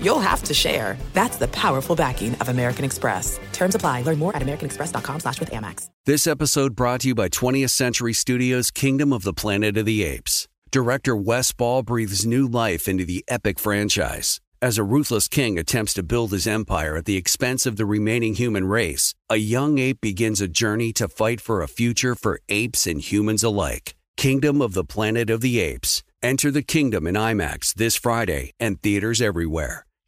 you'll have to share. That's the powerful backing of American Express. Terms apply. Learn more at americanexpress.com slash with Amex. This episode brought to you by 20th Century Studios' Kingdom of the Planet of the Apes. Director Wes Ball breathes new life into the epic franchise. As a ruthless king attempts to build his empire at the expense of the remaining human race, a young ape begins a journey to fight for a future for apes and humans alike. Kingdom of the Planet of the Apes. Enter the kingdom in IMAX this Friday and theaters everywhere.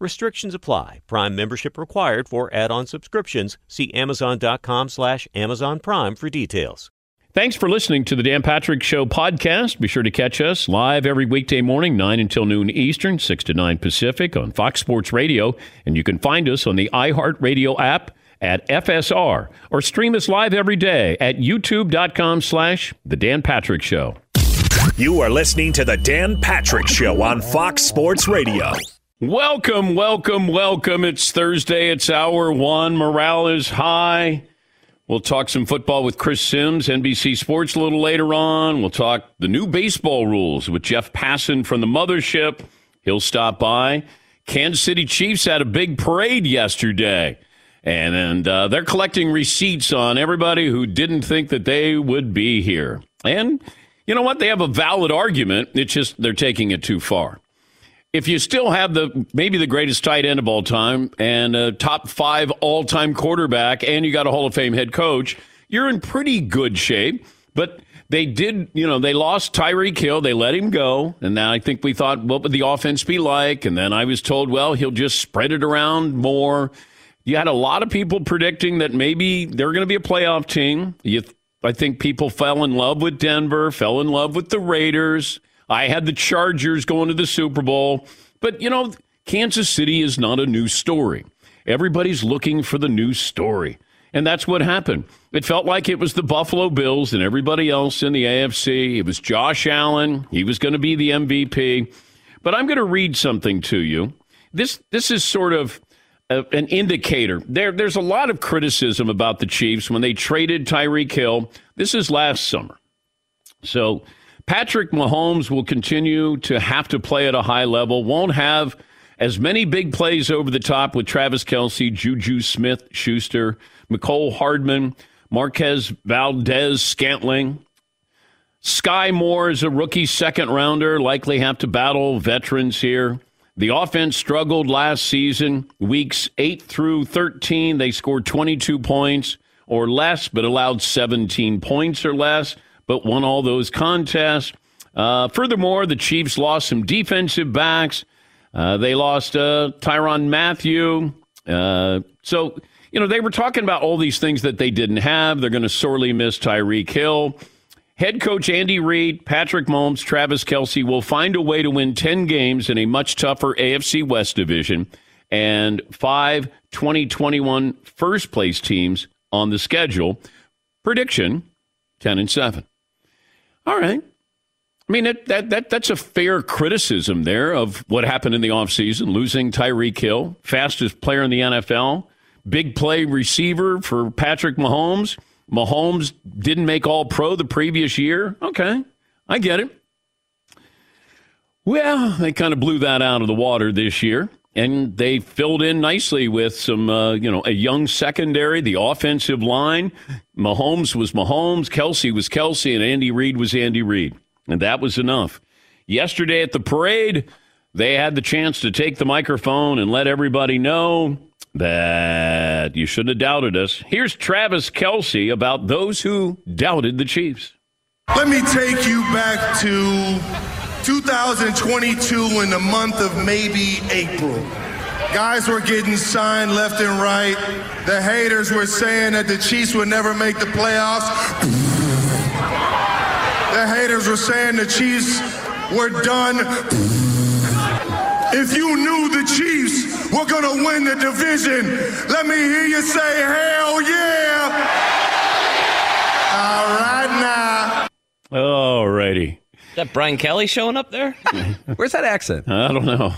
Restrictions apply. Prime membership required for add-on subscriptions. See Amazon.com slash Amazon Prime for details. Thanks for listening to the Dan Patrick Show podcast. Be sure to catch us live every weekday morning, 9 until noon Eastern, 6 to 9 Pacific on Fox Sports Radio. And you can find us on the iHeartRadio app at FSR or stream us live every day at youtube.com slash The Dan Patrick Show. You are listening to the Dan Patrick Show on Fox Sports Radio. Welcome, welcome, welcome. It's Thursday. It's hour one. Morale is high. We'll talk some football with Chris Simms, NBC Sports, a little later on. We'll talk the new baseball rules with Jeff Passan from the mothership. He'll stop by. Kansas City Chiefs had a big parade yesterday, and, and uh, they're collecting receipts on everybody who didn't think that they would be here. And you know what? They have a valid argument. It's just they're taking it too far if you still have the maybe the greatest tight end of all time and a top five all time quarterback, and you got a Hall of Fame head coach, you're in pretty good shape. But they did, you know, they lost Tyreek Hill. They let him go. And now I think we thought, what would the offense be like? And then I was told, well, he'll just spread it around more. You had a lot of people predicting that maybe they're going to be a playoff team. You, I think people fell in love with Denver, fell in love with the Raiders. I had the Chargers going to the Super Bowl. But, you know, Kansas City is not a new story. Everybody's looking for the new story. And that's what happened. It felt like it was the Buffalo Bills and everybody else in the AFC. It was Josh Allen. He was going to be the MVP. But I'm going to read something to you. This this is sort of a, an indicator. There there's a lot of criticism about the Chiefs when they traded Tyreek Hill. This is last summer. So Patrick Mahomes will continue to have to play at a high level, won't have as many big plays over the top with Travis Kelce, Juju Smith Schuster, Mecole Hardman, Marquez Valdes Scantling. Sky Moore is a rookie second rounder, likely have to battle veterans here. The offense struggled last season. Weeks 8 through 13, they scored 22 points or less, but allowed 17 points or less but won all those contests. Uh, furthermore, the Chiefs lost some defensive backs. Uh, they lost uh, Tyrann Mathieu. Uh, so, you know, they were talking about all these things that they didn't have. They're going to sorely miss Tyreek Hill. Head coach Andy Reid, Patrick Mahomes, Travis Kelce will find a way to win 10 games in a much tougher AFC West division and five 2021 first place teams on the schedule. Prediction 10 and 7. All right. I mean, that, that, that, that's a fair criticism there of what happened in the offseason, losing Tyreek Hill, fastest player in the NFL, big play receiver for Patrick Mahomes. Mahomes didn't make all pro the previous year. Okay, I get it. Well, they kind of blew that out of the water this year, and they filled in nicely with some, uh, you know, a young secondary, the offensive line. Mahomes was Mahomes, Kelce was Kelce, and Andy Reid was Andy Reid. And that was enough. Yesterday at the parade, they had the chance to take the microphone and let everybody know that you shouldn't have doubted us. Here's Travis Kelce about those who doubted the Chiefs. Let me take you back to 2022 in the month of maybe April. Guys were getting signed left and right. The haters were saying that the Chiefs would never make the playoffs. The haters were saying the Chiefs were done. If you knew the Chiefs were going to win the division, let me hear you say, hell yeah. All right now. All righty. Is that Brian Kelly showing up there? Where's that accent? I don't know.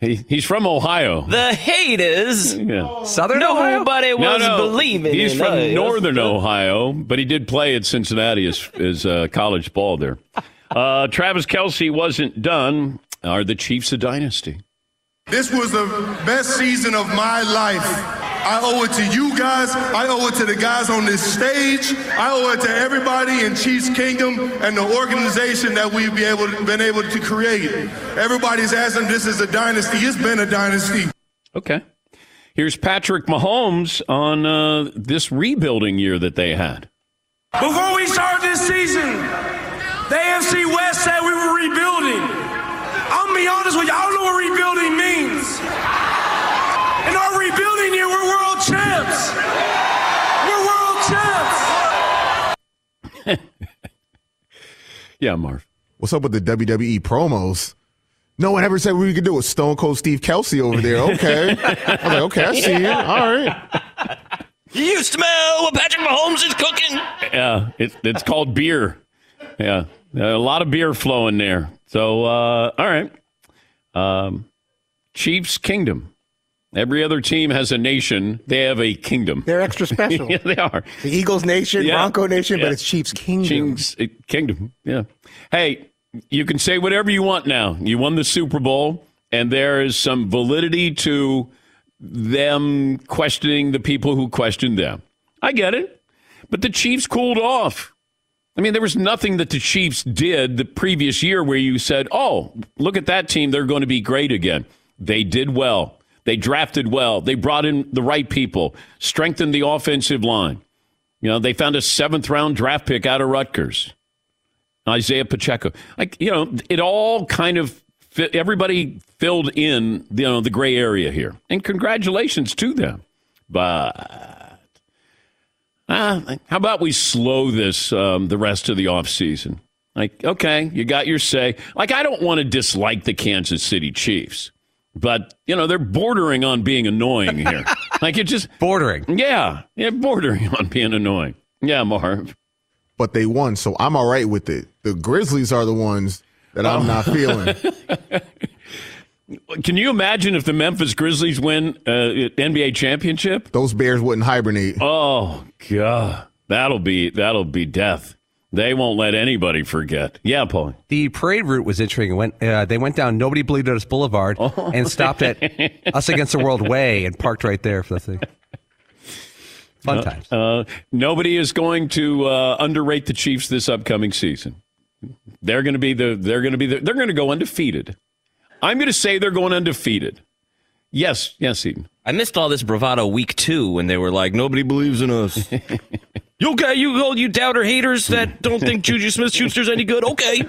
He, he's from Ohio. The haters. Yeah. Southern Ohio? Nobody was no, no. believing He's in from us. northern Ohio, but he did play at Cincinnati as, as uh, college ball there. Uh, Travis Kelce wasn't done. Are the Chiefs a dynasty? This was the best season of my life. I owe it to you guys. I owe it to the guys on this stage. I owe it to everybody in Chiefs Kingdom and the organization that we've be able to, been able to create. Everybody's asking this is a dynasty. It's been a dynasty. Okay. Here's Patrick Mahomes on uh, this rebuilding year that they had. Before we started this season, the AFC West said we were rebuilding. I'm gonna be honest with you, I don't know what rebuilding means. In our rebuilding year, we're world champs. We're world champs. Yeah, Marv. What's up with the WWE promos? No one ever said we could do it. Stone Cold Steve Kelce over there. Okay. I was like, okay, I see you. All right. You smell what Patrick Mahomes is cooking. Yeah, it, it's called beer. Yeah, a lot of beer flowing there. So, uh, all right. Um, Chiefs Kingdom. Every other team has a nation. They have a kingdom. They're extra special. yeah, they are. The Eagles Nation, Yeah. Bronco Nation, Yeah. but it's Chiefs Kingdom. Kings, uh, Kingdom. Yeah. Hey, you can say whatever you want now. You won the Super Bowl, and there is some validity to them questioning the people who questioned them. I get it. But the Chiefs cooled off. I mean, there was nothing that the Chiefs did the previous year where you said, oh, look at that team. They're going to be great again. They did well. They drafted well. They brought in the right people, strengthened the offensive line. You know, they found a seventh round draft pick out of Rutgers, Isaiah Pacheco. Like, you know, it all kind of fit, everybody filled in, you know, the gray area here. And congratulations to them. But uh, how about we slow this um, the rest of the offseason? Like, okay, you got your say. Like, I don't want to dislike the Kansas City Chiefs, but, you know, they're bordering on being annoying here. like, it just. Bordering. Yeah. Yeah, bordering on being annoying. Yeah, Marv. But they won, so I'm all right with it. The Grizzlies are the ones that I'm not feeling. Can you imagine if the Memphis Grizzlies win uh, NBA championship? Those Bears wouldn't hibernate. Oh God, that'll be that'll be death. They won't let anybody forget. Yeah, Paul. The parade route was interesting. Went, uh, they went down Nobody Believed Us Boulevard Oh. and stopped at Us Against the World Way and parked right there for the thing. Fun times. Uh, nobody is going to uh, underrate the Chiefs this upcoming season. They're going to be the they're going to be the, they're going to go undefeated. I'm going to say they're going undefeated. Yes, yes, Eden. I missed all this bravado week two when they were like, nobody believes in us. you okay? You all you doubter haters that don't think Juju Smith Schuster's any good. Okay,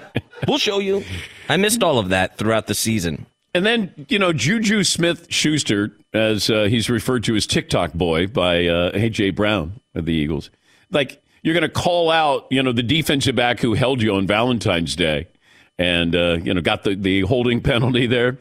we'll show you. I missed all of that throughout the season. And then, you know, Juju Smith Schuster, as uh, he's referred to as TikTok boy by uh, A.J. Brown of the Eagles. Like, you're going to call out, you know, the defensive back who held you on Valentine's Day and, uh, you know, got the, the holding penalty there.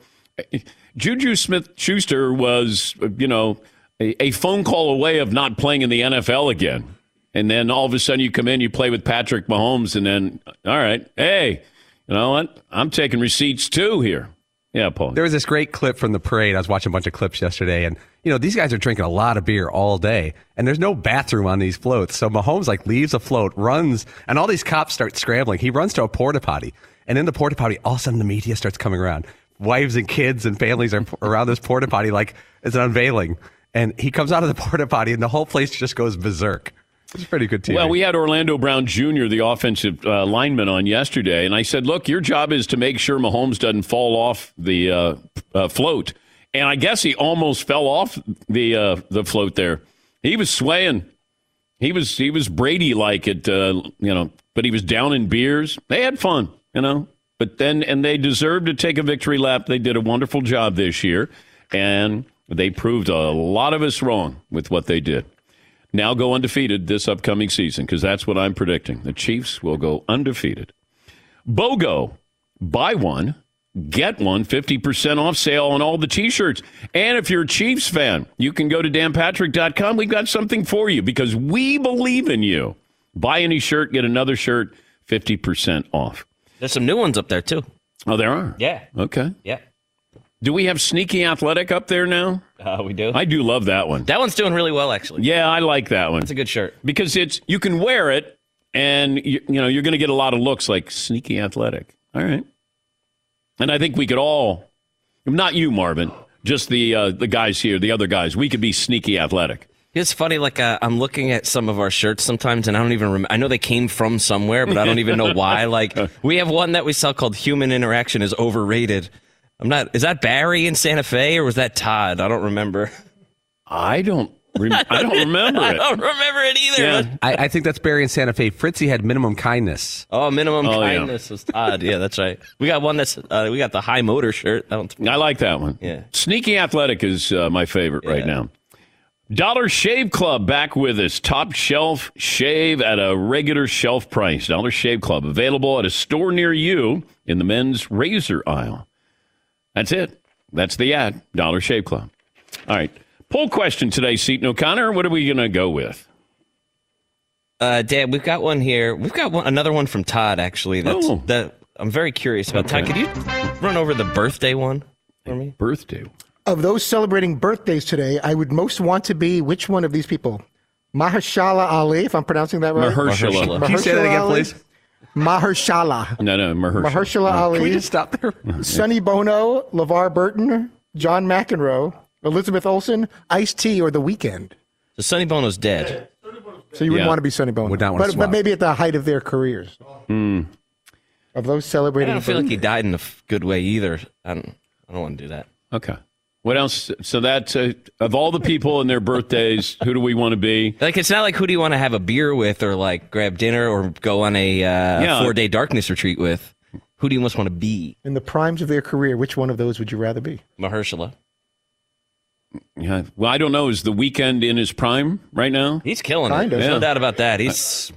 Juju Smith Schuster was, you know, a, a phone call away of not playing in the NFL again. And then all of a sudden you come in, you play with Patrick Mahomes, and then, all right, hey, you know what? I'm taking receipts too here. Yeah, Paul. There was this great clip from the parade. I was watching a bunch of clips yesterday, and you know these guys are drinking a lot of beer all day, and there's no bathroom on these floats. So Mahomes like leaves a float, runs, and all these cops start scrambling. He runs to a porta potty, and in the porta potty, all of a sudden the media starts coming around. Wives and kids and families are around this porta potty like it's an unveiling, and he comes out of the porta potty, and the whole place just goes berserk. It's pretty good TV. Well, we had Orlando Brown Jr., the offensive uh, lineman, on yesterday, and I said, "Look, your job is to make sure Mahomes doesn't fall off the uh, uh, float." And I guess he almost fell off the uh, the float there. He was swaying. He was he was Brady like it, uh, you know, but he was down in beers. They had fun, you know. But then, and they deserve to take a victory lap. They did a wonderful job this year, and they proved a lot of us wrong with what they did. Now go undefeated this upcoming season because that's what I'm predicting. The Chiefs will go undefeated. BOGO, buy one, get one 50% off sale on all the t-shirts. And if you're a Chiefs fan, you can go to danpatrick.com. We've got something for you because we believe in you. Buy any shirt, get another shirt, 50% off. There's some new ones up there too. Oh, there are? Yeah. Okay. Yeah. Do we have Sneaky Athletic up there now? Uh, we do. I do love that one. That one's doing really well, actually. Yeah, I like that one. It's a good shirt. because it's you can wear it and you, you know you're going to get a lot of looks like sneaky athletic. All right, and I think we could all, not you, Marvin, just the uh, the guys here, the other guys, we could be sneaky athletic. It's funny, like uh, I'm looking at some of our shirts sometimes, and I don't even remember. I know they came from somewhere, but I don't even know why. Like we have one that we sell called "Human Interaction is Overrated." I'm not. Is that Barry in Santa Fe or was that Todd? I don't remember. I don't. Rem- I don't remember it. I don't remember it either. Yeah. I, I think that's Barry in Santa Fe. Fritzy had minimum kindness. Oh, minimum Oh, yeah. kindness was Todd. Yeah, that's right. We got one that's uh, we got the high motor shirt. That one's I like that one. Yeah. Sneaky Athletic is uh, my favorite right now. Dollar Shave Club back with us. Top shelf shave at a regular shelf price. Dollar Shave Club available at a store near you in the men's razor aisle. That's it. That's the ad. Dollar Shave Club. All right. Poll question today, Seaton O'Connor. What are we going to go with? Uh, Dad, we've got one here. We've got one, another one from Todd. Actually, that's Oh. that I'm very curious about. Todd, could you run over the birthday one for me? Birthday. Of those celebrating birthdays today, I would most want to be which one of these people? Mahershala Ali, if I'm pronouncing that right. Mahershala. Can you say that again, Ali? please? Mahershala. No, no, Mahershala. Mahershala Ali. Can we just stop there? Uh-huh. Sonny Bono, LeVar Burton, John McEnroe, Elizabeth Olsen, Ice T, or The Weeknd. So Sonny Bono's dead. So you wouldn't Yeah. want to be Sonny Bono. Would not wanna but, swap. but maybe at the height of their careers. Hmm. Of those celebrating. I don't feel like he died in a good way either. I don't. I don't want to do that. Okay. What else? So that's uh, of all the people and their birthdays, who do we want to be? Like it's not like who do you want to have a beer with, or like grab dinner, or go on a uh, Yeah. four day darkness retreat with. Who do you most want to be? In the primes of their career, which one of those would you rather be? Mahershala. Yeah. Well, I don't know. Is the Weeknd in his prime right now? He's killing Kind it. of. There's Yeah. no doubt about that. He's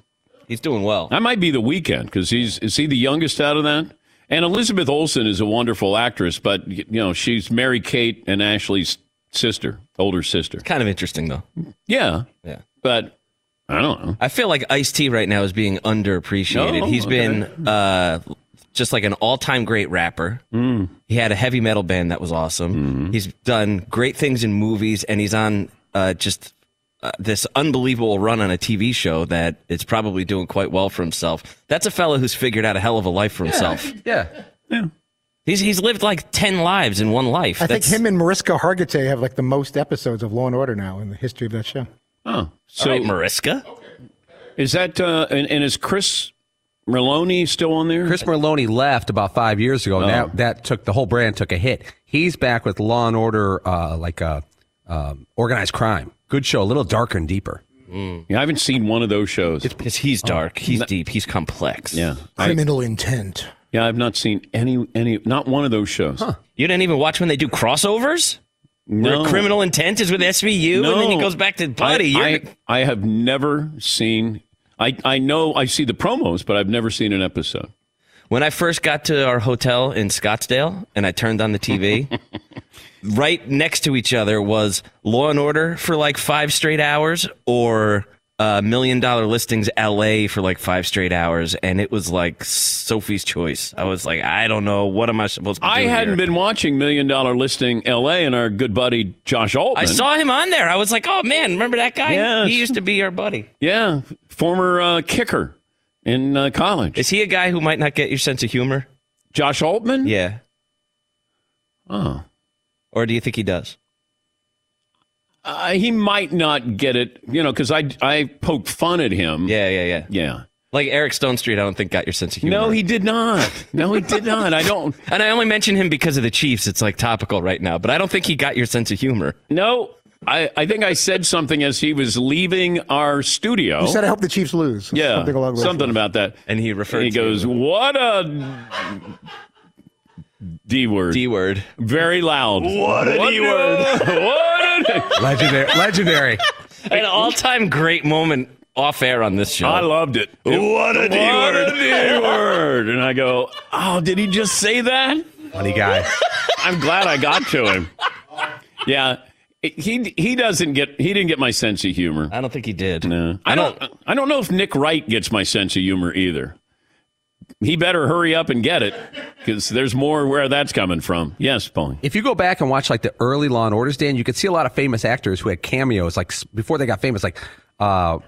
he's doing well. I might be the Weeknd because he's is he the youngest out of that? And Elizabeth Olsen is a wonderful actress, but you know she's Mary Kate and Ashley's sister, older sister. Kind of interesting though. Yeah, Yeah. but I don't know. I feel like Ice T right now is being underappreciated. Oh, He's okay. been uh, just like an all time great rapper. Mm. He had a heavy metal band that was awesome. Mm-hmm. He's done great things in movies, and he's on uh, just uh, this unbelievable run on a TV show that it's probably doing quite well for himself. That's a fellow who's figured out a hell of a life for himself. Yeah. yeah. He's he's lived like ten lives in one life. I think him and Mariska Hargitay have like the most episodes of Law and Order now in the history of that show. Oh, so All right, Mariska. is that uh, and, and is Chris Meloni still on there? Chris Meloni left about five years ago. and Oh. That that took the whole brand took a hit. He's back with Law and Order, uh, like uh, um, organized crime. Good show, a little darker and deeper. Yeah, I haven't seen one of those shows. Because he's dark, he's deep, he's complex. yeah, I, Criminal intent. yeah, I've not seen any any not one of those shows. You didn't even watch when they do crossovers? No. Where criminal intent is with SVU, and then he goes back to Buddy. I, I, I have never seen. I I know I see the promos, but I've never seen an episode. When I first got to our hotel in Scottsdale, and I turned on the TV, right next to each other was Law and Order for like five straight hours, or uh, Million Dollar Listings LA for like five straight hours, and it was like Sophie's choice. I was like, I don't know, what am I supposed to do? I hadn't here? been watching Million Dollar Listing L.A. and our good buddy Josh Altman. I saw him on there. I was like, oh man, remember that guy? Yes. He used to be our buddy. Yeah, former uh, kicker in uh, college. Is he a guy who might not get your sense of humor? Josh Altman? Yeah. Oh. Or do you think he does? Uh, he might not get it, you know, because I I poked fun at him. Yeah, yeah, yeah. Yeah. Like Eric Stonestreet, I don't think got your sense of humor. No, he did not. No, he did not. I don't. And I only mention him because of the Chiefs. It's like topical right now, but I don't think he got your sense of humor. No, I, I think I said something as he was leaving our studio. You said I hope the Chiefs lose. yeah, something along those something lines. about that. And he referred And he to- goes, "What a D word, D word. very loud. What a D word. what a Legendary. Legendary. An all-time great moment off air on this show. I loved it. What a D What word. a D word. And I go, oh, did he just say that? Funny guy. I'm glad I got to him. Yeah. He he doesn't get he didn't get my sense of humor. I don't think he did. No. I don't I don't know if Nick Wright gets my sense of humor either. He better hurry up and get it because there's more where that's coming from. Yes, Paul. If you go back and watch like the early Law and Orders, Dan, you could see a lot of famous actors who had cameos, like before they got famous. Like, uh,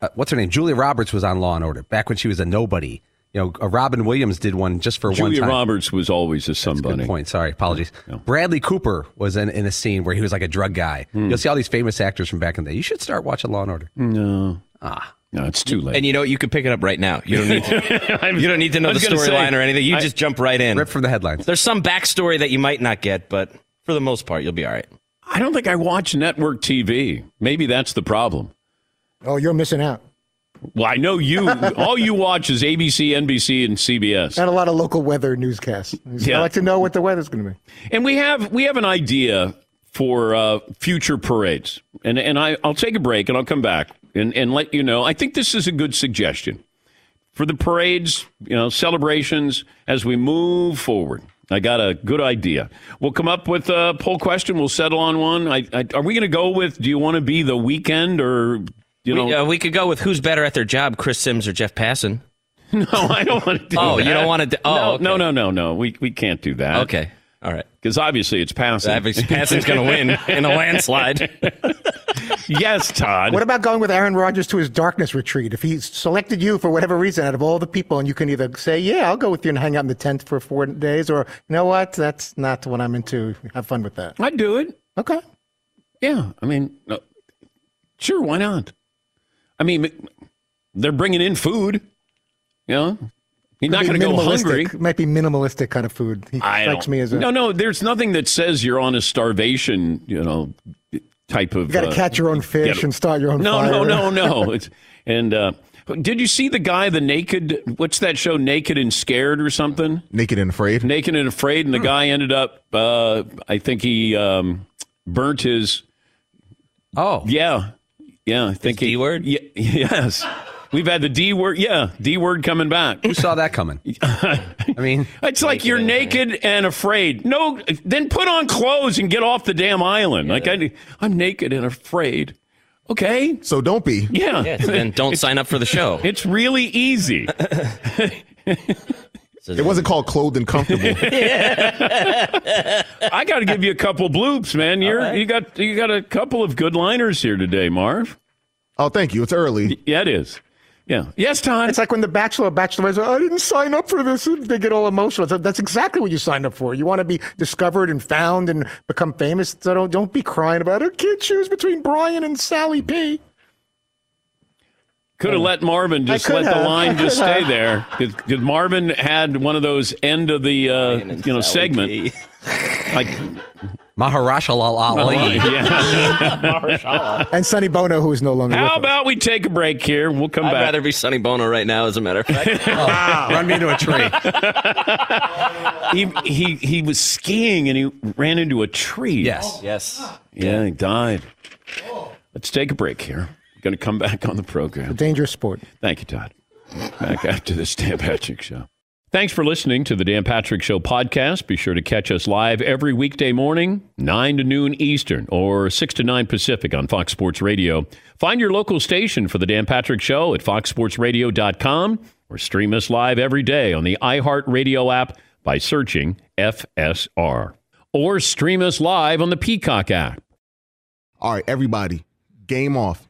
uh, what's her name? Julia Roberts was on Law and Order back when she was a nobody. You know, uh, Robin Williams did one just for one Julia time. Roberts was always a somebody. Good point. Sorry, apologies. Bradley Cooper was in, in a scene where he was like a drug guy. Hmm. You'll see all these famous actors from back in the day. You should start watching Law and Order. No. Ah. No, it's too late. And you know? You can pick it up right now. You don't need to. you don't need to know the was gonna storyline or anything. You I- just jump right in. Rip from the headlines. There's some backstory that you might not get, but for the most part, you'll be all right. I don't think I watch network TV. Maybe that's the problem. Oh, you're missing out. Well, I know you. all you watch is ABC, NBC, and CBS. And a lot of local weather newscasts. Yeah. I like to know what the weather's going to be. And we have we have an idea for uh, future parades, and and I I'll take a break and I'll come back and and let you know. I think this is a good suggestion for the parades, you know, celebrations as we move forward. I got a good idea. We'll come up with a poll question. We'll settle on one. I, I, are we going to go with? Do you want to be the Weeknd or you know? we, uh, we could go with who's better at their job, Chris Simms or Jeff Passan. No, I don't want to do that. Oh, that. you don't wanna do- oh, no, okay. no, no, no, no. We we can't do that. Okay. All right. Because obviously it's Passan. Obviously Passan's gonna win in a landslide. yes, Todd. What about going with Aaron Rodgers to his darkness retreat? If he selected you for whatever reason out of all the people, and you can either say, "Yeah, I'll go with you and hang out in the tent for four days," or "You know what? That's not what I'm into. Have fun with that." I'd do it. Okay. Yeah, I mean, uh, sure, why not? I mean, they're bringing in food. You know, he's not going to go minimalistic. hungry. Might be minimalistic kind of food. He I strikes don't- me as a. no, no. There's nothing that says you're on a starvation. You know, type of. You got to uh, catch your own fish get- and start your own No, fire. no, no, no. It's and uh, did you see the guy, the naked? What's that show? Naked and Scared or something? Naked and Afraid. Naked and Afraid, and the guy ended up. Uh, I think he um, burnt his. Oh, yeah, yeah. I think D word. Yeah, yes, we've had the D word. Yeah, D word coming back. Who saw that coming? I mean, It's like you're naked and afraid. No, then put on clothes and get off the damn island. Like I, I'm naked and afraid. Okay. So don't be. Yeah. Yeah, so then don't sign up for the show. It's really easy. It wasn't called clothed and comfortable. I got to give you a couple bloops, man. You're you got you got a couple of good liners here today, Marv. Oh, thank you. It's early. Yeah, it is. Yeah. Yes, Todd. It's like when the Bachelor or Bachelorette say, I didn't sign up for this. They get all emotional. So that's exactly what you signed up for. You want to be discovered and found and become famous. So don't, don't be crying about it. I can't choose between Brian and Sally P. Could have let Marvin just could let the line just stay have. there. Because Marvin had one of those end of the uh, you know segment. Like Mahershala Ali. yeah. And Sonny Bono, who is no longer How with us. about we take a break here? We'll come I'd back. rather be Sonny Bono right now, as a matter of fact. Run me into a tree. he, he he was skiing and he ran into a tree. Yes. yes. Yeah, he died. Let's take a break here. Going to come back on the program. Dangerous sport. Thank you, Todd. Back after this Dan Patrick Show. Thanks for listening to the Dan Patrick Show podcast. Be sure to catch us live every weekday morning, 9 to noon Eastern or 6 to 9 Pacific on Fox Sports Radio. Find your local station for the Dan Patrick Show at foxsportsradio.com or stream us live every day on the iHeartRadio app by searching FSR. Or stream us live on the Peacock app. All right, everybody, game off.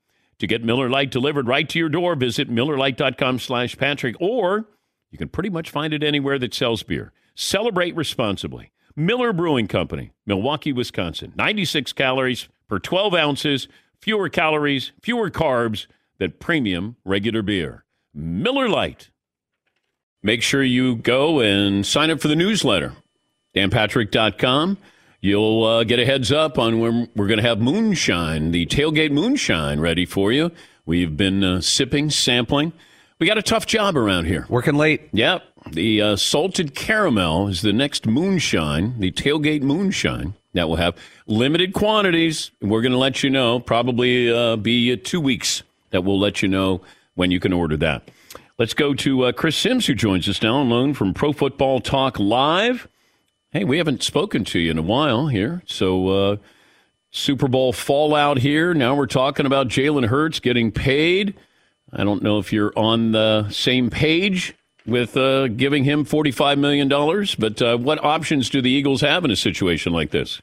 To get Miller Lite delivered right to your door, visit MillerLite.com slash Patrick, or you can pretty much find it anywhere that sells beer. Celebrate responsibly. Miller Brewing Company, Milwaukee, Wisconsin. 96 calories per 12 ounces, fewer calories, fewer carbs than premium regular beer. Miller Lite. Make sure you go and sign up for the newsletter, danpatrick.com. You'll uh, get a heads up on when we're going to have moonshine, the tailgate moonshine, ready for you. We've been uh, sipping, sampling. We got a tough job around here. Working late. Yep. The uh, salted caramel is the next moonshine, the tailgate moonshine that we'll have limited quantities. We're going to let you know, probably uh, be uh, two weeks that we'll let you know when you can order that. Let's go to uh, Chris Simms, who joins us now on loan from Pro Football Talk Live. Hey, we haven't spoken to you in a while here. So, uh, Super Bowl fallout here. Now we're talking about Jalen Hurts getting paid. I don't know if you're on the same page with uh, giving him $45 million, but uh, what options do the Eagles have in a situation like this?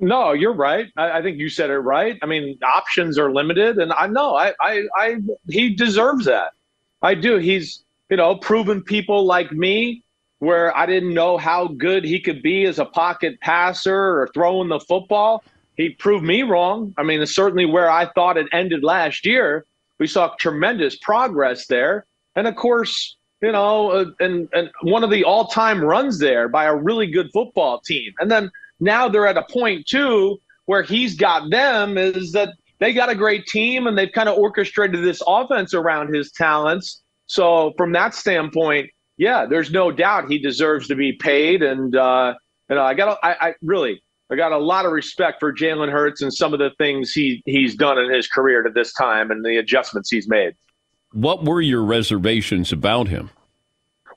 No, you're right. I, I think you said it right. I mean, options are limited, and I know I, I, I, he deserves that. I do. He's, you know, proven people like me where I didn't know how good he could be as a pocket passer or throwing the football. He proved me wrong. I mean, it's certainly where I thought it ended last year. We saw tremendous progress there, and of course, you know, uh, and and one of the all-time runs there by a really good football team, and then now they're at a point too where he's got them is that they got a great team and they've kind of orchestrated this offense around his talents. So from that standpoint, yeah, there's no doubt he deserves to be paid. And uh, you know, I got I, I really I got a lot of respect for Jalen Hurts and some of the things he he's done in his career to this time and the adjustments he's made. What were your reservations about him?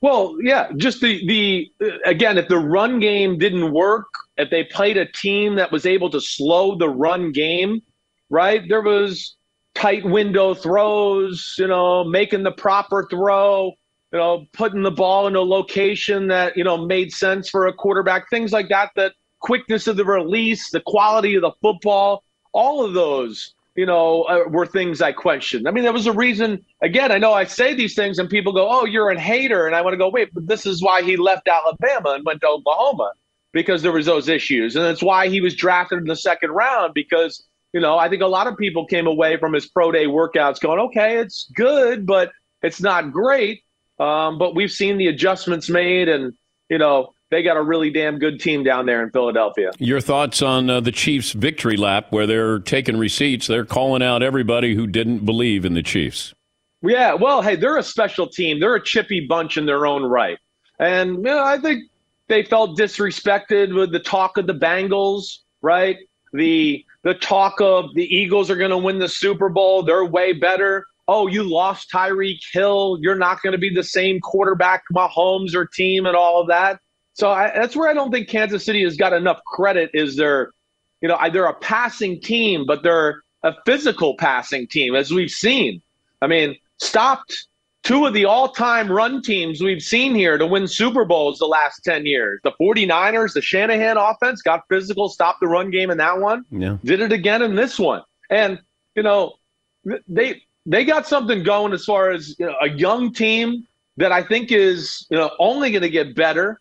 Well, yeah, just the the again, if the run game didn't work, if they played a team that was able to slow the run game, right? There was tight window throws, you know, making the proper throw, you know, putting the ball in a location that, you know, made sense for a quarterback, things like that that quickness of the release, the quality of the football, all of those you know, uh, were things I questioned. I mean, there was a reason. Again, I know I say these things, and people go, "Oh, you're a hater," and I want to go, "Wait, but this is why he left Alabama and went to Oklahoma because there was those issues, and that's why he was drafted in the second round because." You know, I think a lot of people came away from his pro day workouts going, okay, it's good, but it's not great. Um, but we've seen the adjustments made, and you know they got a really damn good team down there in Philadelphia. Your thoughts on uh, the Chiefs' victory lap, where they're taking receipts? They're calling out everybody who didn't believe in the Chiefs. Yeah, well, hey, they're a special team. They're a chippy bunch in their own right, and you know, I think they felt disrespected with the talk of the Bengals, right? The the talk of the Eagles are going to win the Super Bowl. They're way better. Oh, you lost Tyreek Hill. You're not going to be the same quarterback, Mahomes or team, and all of that. So I, that's where I don't think Kansas City has got enough credit. Is they're, you know, they're a passing team, but they're a physical passing team, as we've seen. I mean, stopped two of the all-time run teams we've seen here to win Super Bowls the last 10 years. The 49ers, the Shanahan offense got physical, stopped the run game in that one. Yeah. Did it again in this one. And, you know, they they got something going as far as you know, a young team that I think is, you know, only going to get better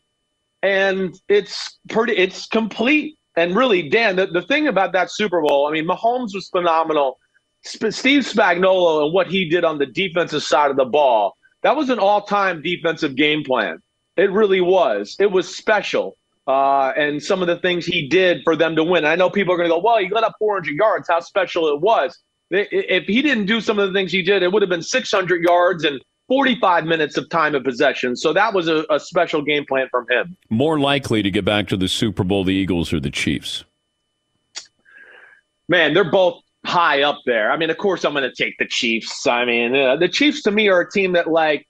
and it's pretty it's complete. And really, Dan, the, the thing about that Super Bowl, I mean, Mahomes was phenomenal. Steve Spagnuolo and what he did on the defensive side of the ball, that was an all-time defensive game plan. It really was. It was special. Uh, and some of the things he did for them to win. I know people are going to go, well, he got up 400 yards. How special it was. If he didn't do some of the things he did, it would have been 600 yards and 45 minutes of time of possession. So that was a, a special game plan from him. More likely to get back to the Super Bowl, the Eagles or the Chiefs? Man, they're both high up there. I mean, of course, I'm going to take the Chiefs. I mean, uh, the Chiefs to me are a team that like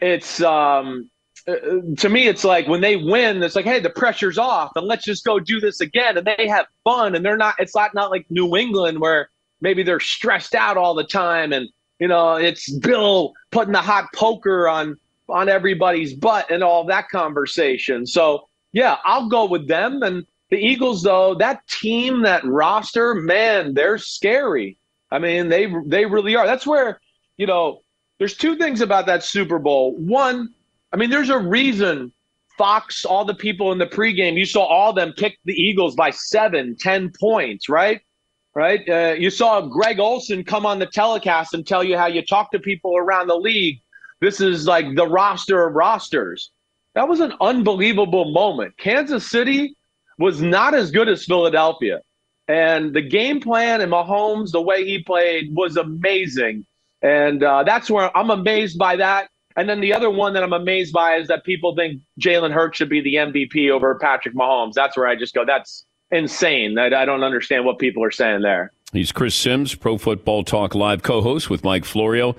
it's um uh, to me it's like when they win, it's like, hey, the pressure's off, and let's just go do this again. And they have fun, and they're not. It's not not like New England where maybe they're stressed out all the time, and you know, it's Bill putting the hot poker on on everybody's butt and all that conversation. So yeah, I'll go with them and the Eagles, though, that team, that roster, man, they're scary. I mean, they they really are. That's where, you know, there's two things about that Super Bowl. One, I mean, there's a reason Fox, all the people in the pregame, you saw all them kick the Eagles by seven, ten points, right? Right? Uh, you saw Greg Olsen come on the telecast and tell you how you talk to people around the league. This is like the roster of rosters. That was an unbelievable moment. Kansas City was not as good as Philadelphia. And the game plan and Mahomes, the way he played was amazing. And uh, that's where I'm amazed by that. And then the other one that I'm amazed by is that people think Jalen Hurts should be the MVP over Patrick Mahomes. That's where I just go, that's insane. I, I don't understand what people are saying there. He's Chris Simms, Pro Football Talk Live co host with Mike Florio.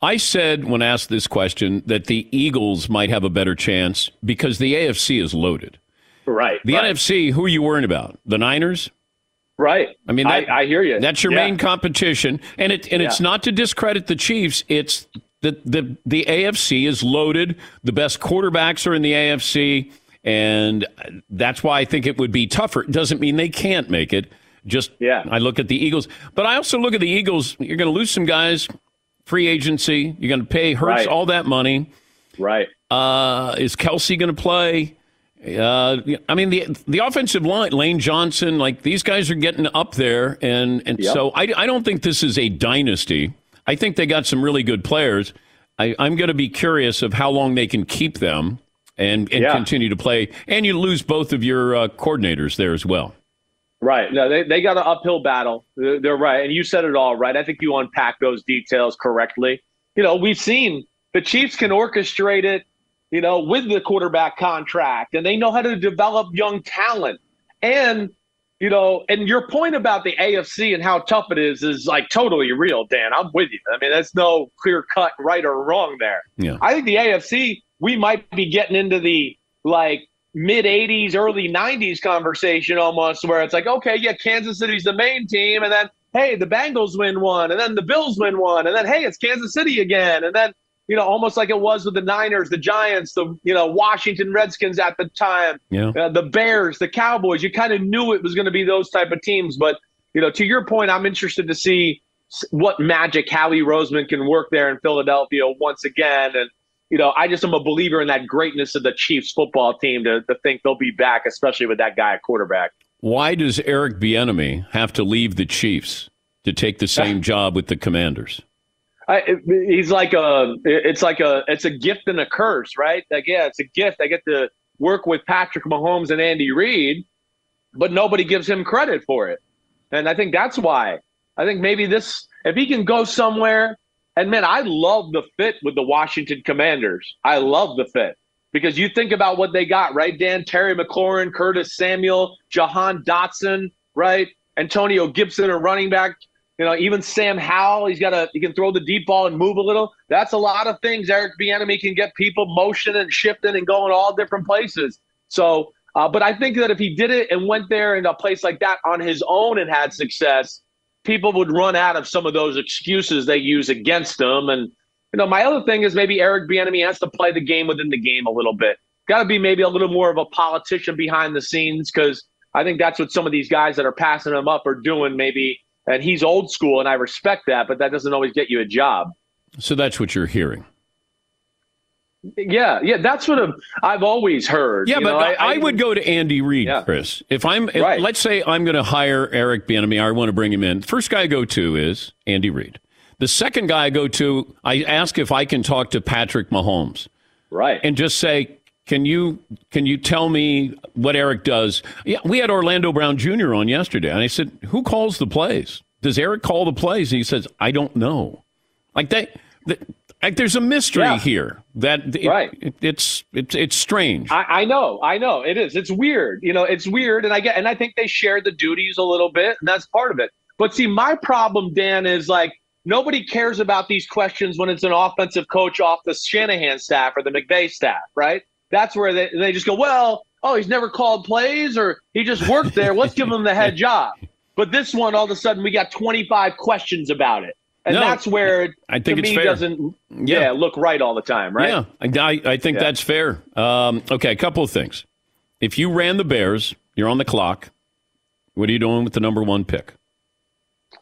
I said when asked this question that the Eagles might have a better chance because the AFC is loaded. Right. The right. NFC, who are you worrying about? The Niners? Right. I mean, that, I, I, hear you. That's your yeah. main competition, and it and yeah. it's not to discredit the Chiefs. It's the the the AFC is loaded. The best quarterbacks are in the AFC, and that's why I think it would be tougher. It doesn't mean they can't make it. Just yeah. I look at the Eagles, but I also look at the Eagles. You're going to lose some guys, free agency. You're going to pay Hurts right. all that money. Right. Uh, is Kelce going to play? Uh, I mean the the offensive line, Lane Johnson, like these guys are getting up there, and and Yep. so I, I don't think this is a dynasty. I think they got some really good players. I, I'm going to be curious of how long they can keep them and and Yeah. continue to play. And you lose both of your uh, coordinators there as well. Right. No, they, they got an uphill battle. They're, they're right. And you said it all right. I think you unpack those details correctly. You know, we've seen the Chiefs can orchestrate it, you know, with the quarterback contract, and they know how to develop young talent. And, you know, and your point about the AFC and how tough it is is like totally real, Dan. I'm with you. I mean, there's no clear cut right or wrong there. Yeah. I think the AFC, we might be getting into the like mid 80s, early 90s conversation almost, where it's like, okay, yeah, Kansas City's the main team. And then, hey, the Bengals win one. And then the Bills win one. And then, hey, it's Kansas City again. And then, you know, almost like it was with the Niners, the Giants, the, you know, Washington Redskins at the time, Yeah. uh, the Bears, the Cowboys. You kind of knew it was going to be those type of teams. But, you know, to your point, I'm interested to see what magic Howie Roseman can work there in Philadelphia once again. And, you know, I just am a believer in that greatness of the Chiefs football team to, to think they'll be back, especially with that guy at quarterback. Why does Eric Bieniemy have to leave the Chiefs to take the same job with the Commanders? I, he's like a, it's like a, it's a gift and a curse, right? Like, yeah, it's a gift. I get to work with Patrick Mahomes and Andy Reid, but nobody gives him credit for it. And I think that's why. I think maybe this, if he can go somewhere, and man, I love the fit with the Washington Commanders. I love the fit because you think about what they got, right? Dan, Terry McLaurin, Curtis Samuel, Jahan Dotson, right? Antonio Gibson, a running back. You know, even Sam Howell, he's got a he can throw the deep ball and move a little. That's a lot of things. Eric Bieniemy can get people motion and shifting and going all different places. So, uh, but I think that if he did it and went there in a place like that on his own and had success, people would run out of some of those excuses they use against them. And you know, my other thing is maybe Eric Bieniemy has to play the game within the game a little bit. Got to be maybe a little more of a politician behind the scenes because I think that's what some of these guys that are passing him up are doing. Maybe and he's old school, and I respect that, but that doesn't always get you a job. So that's what you're hearing. Yeah, yeah, that's what I've always heard. Yeah, you but know, I, I, would go to Andy Reid, Yeah. Chris. If I'm, if- Right. let's say I'm going to hire Eric Bieniemy, I want to bring him in. First guy I go to is Andy Reid. The second guy I go to, I ask if I can talk to Patrick Mahomes, right, and just say, can you can you tell me what Eric does? Yeah, we had Orlando Brown Jr. on yesterday, and I said, who calls the plays? Does Eric call the plays? And he says, I don't know. Like that. that like there's a mystery Yeah. here that it- Right. it- it's it's it's strange. I, I know, I know, it is. It's weird, you know. It's weird, and I get, and I think they share the duties a little bit, and that's part of it. But see, my problem, Dan, is like nobody cares about these questions when it's an offensive coach off the Shanahan staff or the McVay staff, right? That's where they they just go, well, oh, he's never called plays, or he just worked there. Let's give him the head job. But this one, all of a sudden, we got 25 questions about it. And No, that's where I think to it's me, fair. doesn't Yeah. yeah. look right all the time, right? Yeah, I, I think Yeah. that's fair. Um, okay, a couple of things. If you ran the Bears, you're on the clock. What are you doing with the number one pick?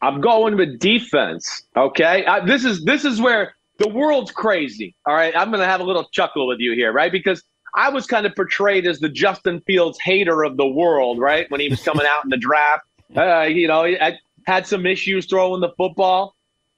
I'm going with defense. Okay, uh, this is this is where the world's crazy. All right, I'm going to have a little chuckle with you here, right? Because I was kind of portrayed as the Justin Fields hater of the world, right? When he was coming out in the draft, uh, you know, I had some issues throwing the football.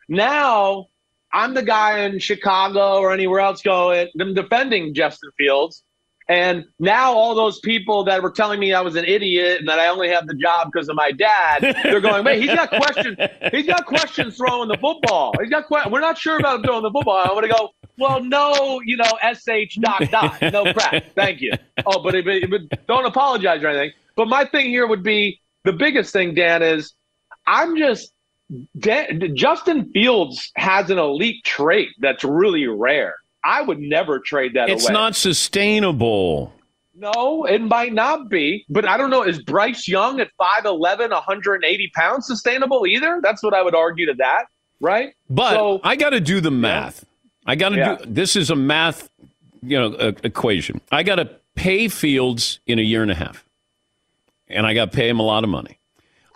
Now I'm the guy in Chicago or anywhere else going. I'm defending Justin Fields. And now all those people that were telling me I was an idiot and that I only have the job because of my dad, they're going, wait, he's got questions. He's got questions throwing the football. He's got que- We're not sure about throwing the football. I'm going to go, well, no, you know, sh dot dot, no crap. Thank you. Oh, but, but, but don't apologize or anything. But my thing here would be the biggest thing, Dan, is I'm just Dan, Justin Fields has an elite trait that's really rare. I would never trade that It's away. not sustainable. No, it might not be. But I don't know. Is Bryce Young at 5'11, 180 pounds sustainable either? That's what I would argue to that, right? But So- I got to do the math. I got to Yeah. do. This is a math, you know, equation. I got to pay Fields in a year and a half, and I got to pay him a lot of money.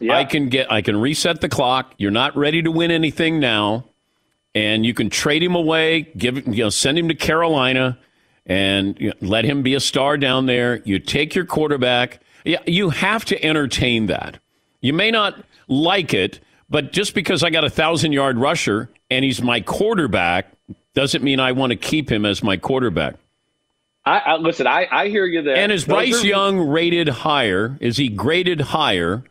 I can get. I can reset the clock. You're not ready to win anything now, and you can trade him away. Give you know, send him to Carolina, and you know, let him be a star down there. You take your quarterback. Yeah, you have to entertain that. You may not like it, but just because I got a thousand yard rusher and he's my quarterback doesn't mean I want to keep him as my quarterback. I, I listen. I, I hear you there. And is Those Bryce are- Young rated higher? Is he graded higher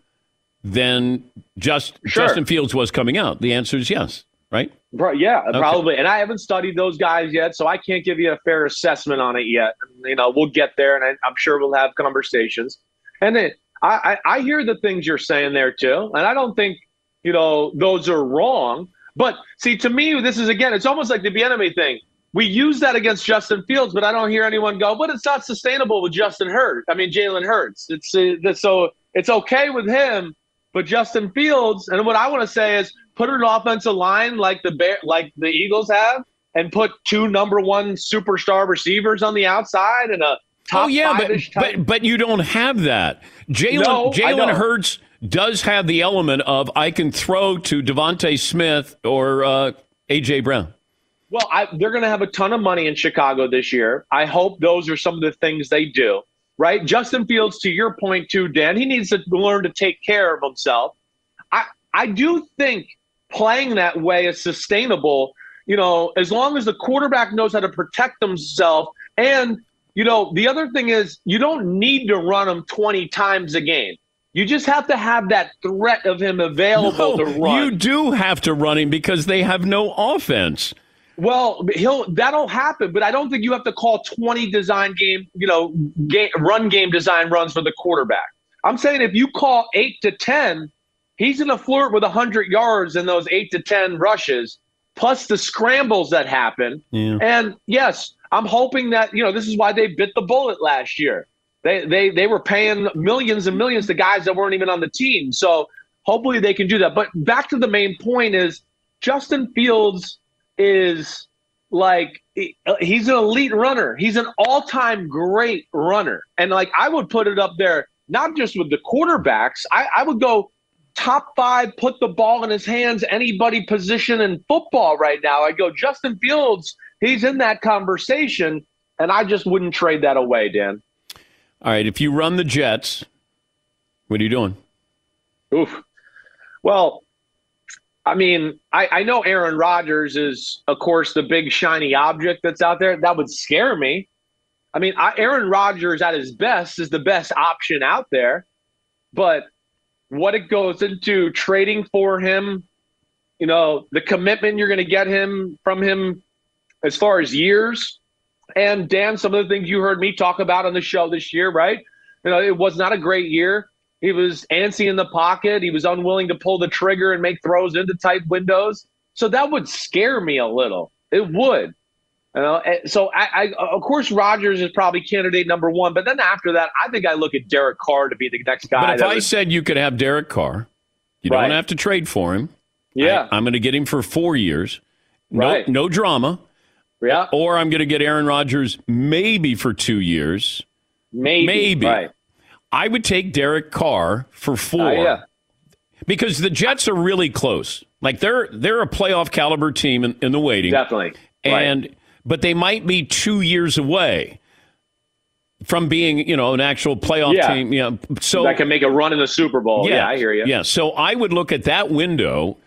than just Sure. Justin Fields was coming out? The answer is yes, right? Bro, yeah, Okay. probably. And I haven't studied those guys yet, so I can't give you a fair assessment on it yet. You know, we'll get there, and I, I'm sure we'll have conversations. And then I, I, I hear the things you're saying there too, and I don't think you know those are wrong. But see, to me, this is again, it's almost like the enemy thing. We use that against Justin Fields, but I don't hear anyone go, "But it's not sustainable with Justin Hurts." I mean, Jalen Hurts. It's uh, so it's okay with him, but Justin Fields, and what I want to say is put an offensive line like the Bear, like the Eagles have, and put two number one superstar receivers on the outside and a top oh yeah, but, type- but but you don't have that. Jalen No, Jalen. Hurts does have the element of I can throw to DeVonta Smith or uh, AJ Brown. Well, I, they're going to have a ton of money in Chicago this year. I hope those are some of the things they do. Right, Justin Fields. To your point, too, Dan, he needs to learn to take care of himself. I I do think playing that way is sustainable. You know, as long as the quarterback knows how to protect himself and you know, the other thing is you don't need to run him 20 times a game. You just have to have that threat of him available No, to run. You do have to run him because they have no offense. Well, he'll that'll happen, but I don't think you have to call 20 design game, you know, game, run game design runs for the quarterback. I'm saying if you call 8 to 10, he's going to flirt with 100 yards in those 8 to 10 rushes plus the scrambles that happen. Yeah. And yes, I'm hoping that, you know, this is why they bit the bullet last year. They they they were paying millions and millions to guys that weren't even on the team. So hopefully they can do that. But back to the main point is Justin Fields is like uh, he's an elite runner. He's an all-time great runner. And like I would put it up there not just with the quarterbacks. I, I would go top five, put the ball in his hands, anybody position in football right now. I go Justin Fields, he's in that conversation, and I just wouldn't trade that away, Dan. All right, if you run the Jets, what are you doing? Oof. Well, I mean, I, I know Aaron Rodgers is, of course, the big shiny object that's out there. That would scare me. I mean, I, Aaron Rodgers at his best is the best option out there, but what it goes into trading for him, you know, the commitment you're going to get him from him as far as years, and Dan, some of the things you heard me talk about on the show this year, right? You know, it was not a great year. He was antsy in the pocket. He was unwilling to pull the trigger and make throws into tight windows. So that would scare me a little. It would. You know, so I, I of course Rodgers is probably candidate number one, but then after that, I think I look at Derek Carr to be the next guy. But if I said you could have Derek Carr, you Right. don't have to trade for him. Yeah. I, am going to get him for four years. No, Right. no drama. Yeah. Or I'm going to get Aaron Rodgers maybe for two years. maybe, Maybe. right. I would take Derek Carr for four. Uh, yeah. Because the Jets are really close. Like they're they're a playoff caliber team in, in the waiting. Definitely. And but they might be two years away from being, you know, an actual playoff Yeah. team. Yeah. So that can make a run in the Super Bowl. Yeah, I hear you. Yeah. So I would look at that window.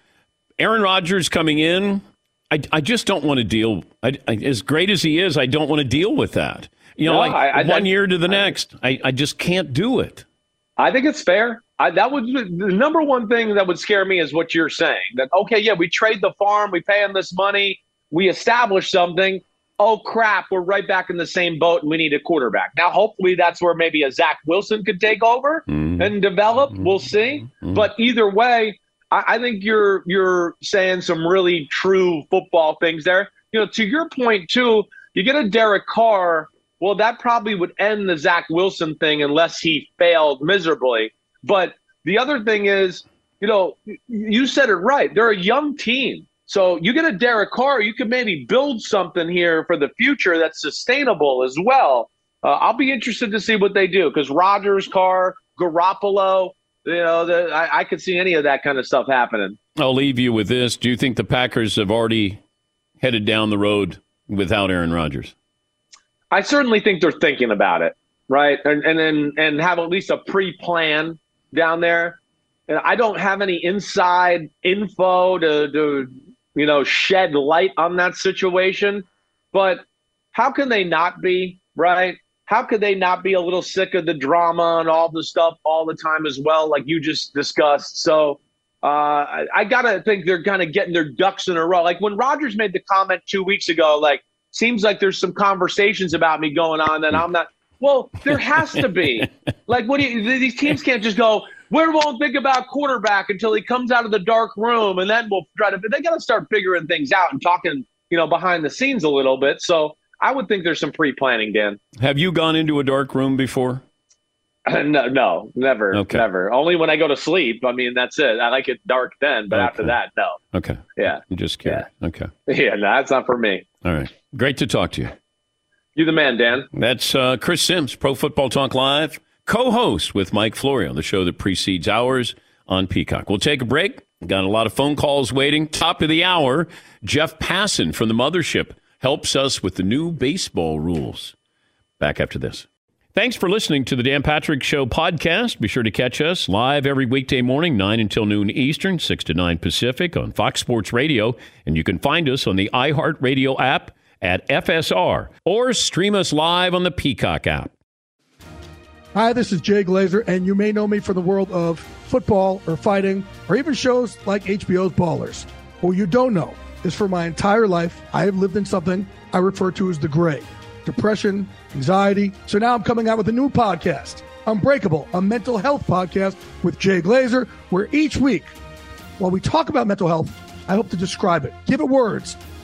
Aaron Rodgers coming in. I, I just don't want to deal. I, I, as great as he is, I don't want to deal with that. You know, No, like I- I- one year to the next. I, I just can't do it. I think it's fair. I, that would the number one thing that would scare me is what you're saying. That okay, yeah, we trade the farm, we pay him this money, we establish something. Oh crap, we're right back in the same boat, and we need a quarterback. Now, hopefully, that's where maybe a Zach Wilson could take over mm-hmm. and develop. Mm-hmm. We'll see. Mm-hmm. But either way, I, I think you're you're saying some really true football things there. You know, to your point too, you get a Derek Carr. Well, that probably would end the Zach Wilson thing unless he failed miserably. But the other thing is, you know, you said it right. They're a young team. So you get a Derek Carr, you could maybe build something here for the future that's sustainable as well. Uh, I'll be interested to see what they do because Rodgers, Carr, Garoppolo, you know, the, I, I could see any of that kind of stuff happening. I'll leave you with this. Do you think the Packers have already headed down the road without Aaron Rodgers? I certainly think they're thinking about it, right? And and and, and have at least a pre-plan down there. And I don't have any inside info to, to you know shed light on that situation, but how can they not be right? How could they not be a little sick of the drama and all the stuff all the time as well, like you just discussed? So uh, I, I gotta think they're kind of getting their ducks in a row. Like when Rodgers made the comment two weeks ago, like seems like there's some conversations about me going on that I'm not. Well, there has to be. like, what do you? These teams can't just go. We won't think about quarterback until he comes out of the dark room, and then we'll try to. They got to start figuring things out and talking, you know, behind the scenes a little bit. So I would think there's some pre-planning, Dan. Have you gone into a dark room before? Uh, no, no, never, Okay. never. Only when I go to sleep. I mean, that's it. I like it dark then, but after that, no. Okay. Yeah, I'm just curious. Okay. yeah, no, that's not for me. All right. Great to talk to you. You the man, Dan. That's uh, Chris Simms, Pro Football Talk Live, co host with Mike Florio, on the show that precedes ours on Peacock. We'll take a break. Got a lot of phone calls waiting. Top of the hour, Jeff Passan from the mothership helps us with the new baseball rules. Back after this. Thanks for listening to the Dan Patrick Show podcast. Be sure to catch us live every weekday morning, 9 until noon Eastern, 6 to 9 Pacific on Fox Sports Radio. And you can find us on the iHeartRadio app at FSR or stream us live on the Peacock app. Hi, this is Jay Glazer, and you may know me from the world of football or fighting or even shows like HBO's Ballers. What you don't know is for my entire life, I have lived in something I refer to as the gray depression, anxiety. So now I'm coming out with a new podcast, Unbreakable, a mental health podcast with Jay Glazer, where each week, while we talk about mental health, I hope to describe it, give it words.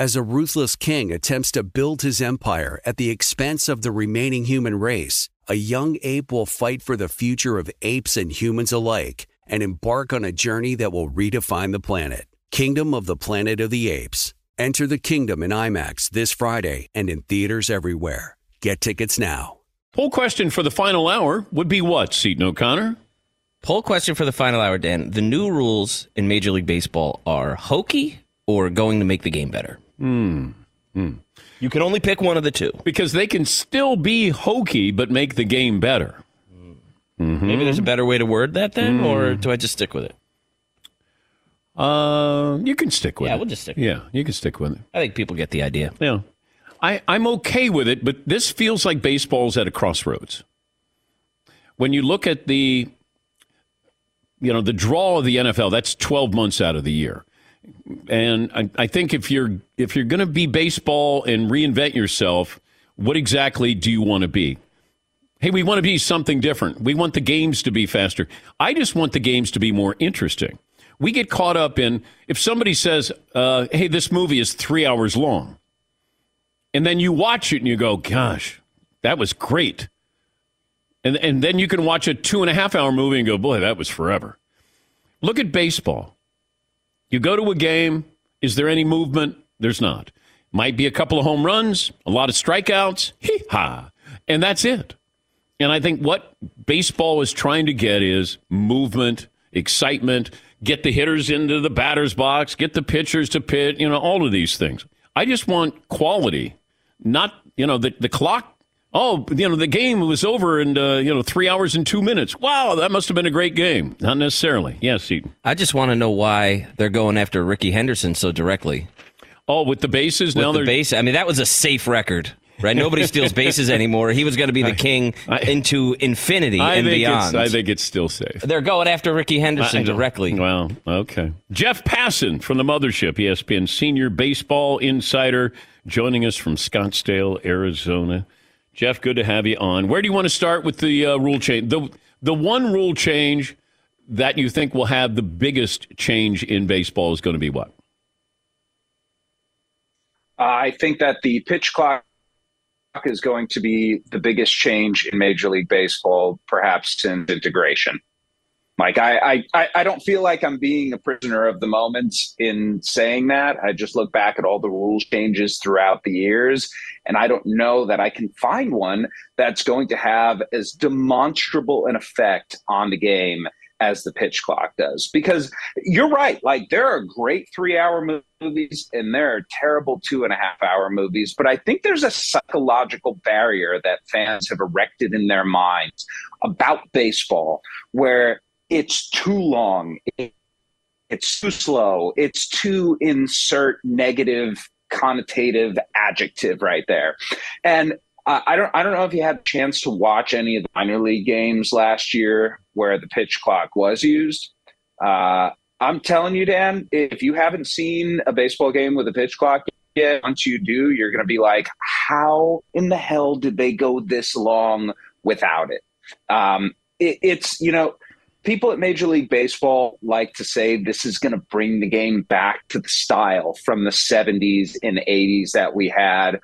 As a ruthless king attempts to build his empire at the expense of the remaining human race, a young ape will fight for the future of apes and humans alike and embark on a journey that will redefine the planet. Kingdom of the Planet of the Apes. Enter the kingdom in IMAX this Friday and in theaters everywhere. Get tickets now. Poll question for the final hour would be what, Seton O'Connor? Poll question for the final hour, Dan. The new rules in Major League Baseball are hokey or going to make the game better? Hmm. You can only pick one of the two. Because they can still be hokey, but make the game better. Mhm. Maybe there's a better way to word that then, Mm. or do I just stick with it? Uh, you can stick with Yeah, it. we'll just stick with Yeah, you can stick with it. I think people get the idea. Yeah. I, I'm okay with it, but this feels like baseball's at a crossroads. When you look at the, you know, the draw of the NFL, that's 12 months out of the year. And I, I think if you're if you're going to be baseball and reinvent yourself, what exactly do you want to be? Hey, we want to be something different. We want the games to be faster. I just want the games to be more interesting. We get caught up in if somebody says, uh, "Hey, this movie is three hours long," and then you watch it and you go, "Gosh, that was great," and and then you can watch a two and a half hour movie and go, "Boy, that was forever." Look at baseball. You go to a game. Is there any movement? There's not. Might be a couple of home runs, a lot of strikeouts, hee ha, and that's it. And I think what baseball is trying to get is movement, excitement, get the hitters into the batter's box, get the pitchers to pit, you know, all of these things. I just want quality, not, you know, the, the clock. Oh, you know, the game was over in, uh, you know, three hours and two minutes. Wow, that must have been a great game. Not necessarily. Yes, Eaton. I just want to know why they're going after Rickey Henderson so directly. Oh, with the bases? With now the they're. base. I mean, that was a safe record. Right, nobody steals bases anymore. He was going to be the king into infinity I and think beyond. I think it's still safe. They're going after Rickey Henderson I directly. Well, okay. Jeff Passan from the Mothership, ESPN senior baseball insider, joining us from Scottsdale, Arizona. Jeff, good to have you on. Where do you want to start with the uh, rule change? The the one rule change that you think will have the biggest change in baseball is going to be what? I think that the pitch clock is going to be the biggest change in Major League Baseball, perhaps since integration. Like I, I, I don't feel like I'm being a prisoner of the moment in saying that. I just look back at all the rule changes throughout the years, and I don't know that I can find one that's going to have as demonstrable an effect on the game as the pitch clock does. Because you're right, like there are great three hour movies and there are terrible two and a half hour movies, but I think there's a psychological barrier that fans have erected in their minds about baseball where it's too long. It- it's too slow. It's too insert negative connotative adjective right there. And uh, I don't I don't know if you had a chance to watch any of the minor league games last year where the pitch clock was used. Uh, I'm telling you, Dan, if you haven't seen a baseball game with a pitch clock yet, once you do, you're going to be like, how in the hell did they go this long without it? Um, it it's you know people at Major League Baseball like to say this is going to bring the game back to the style from the 70s and 80s that we had.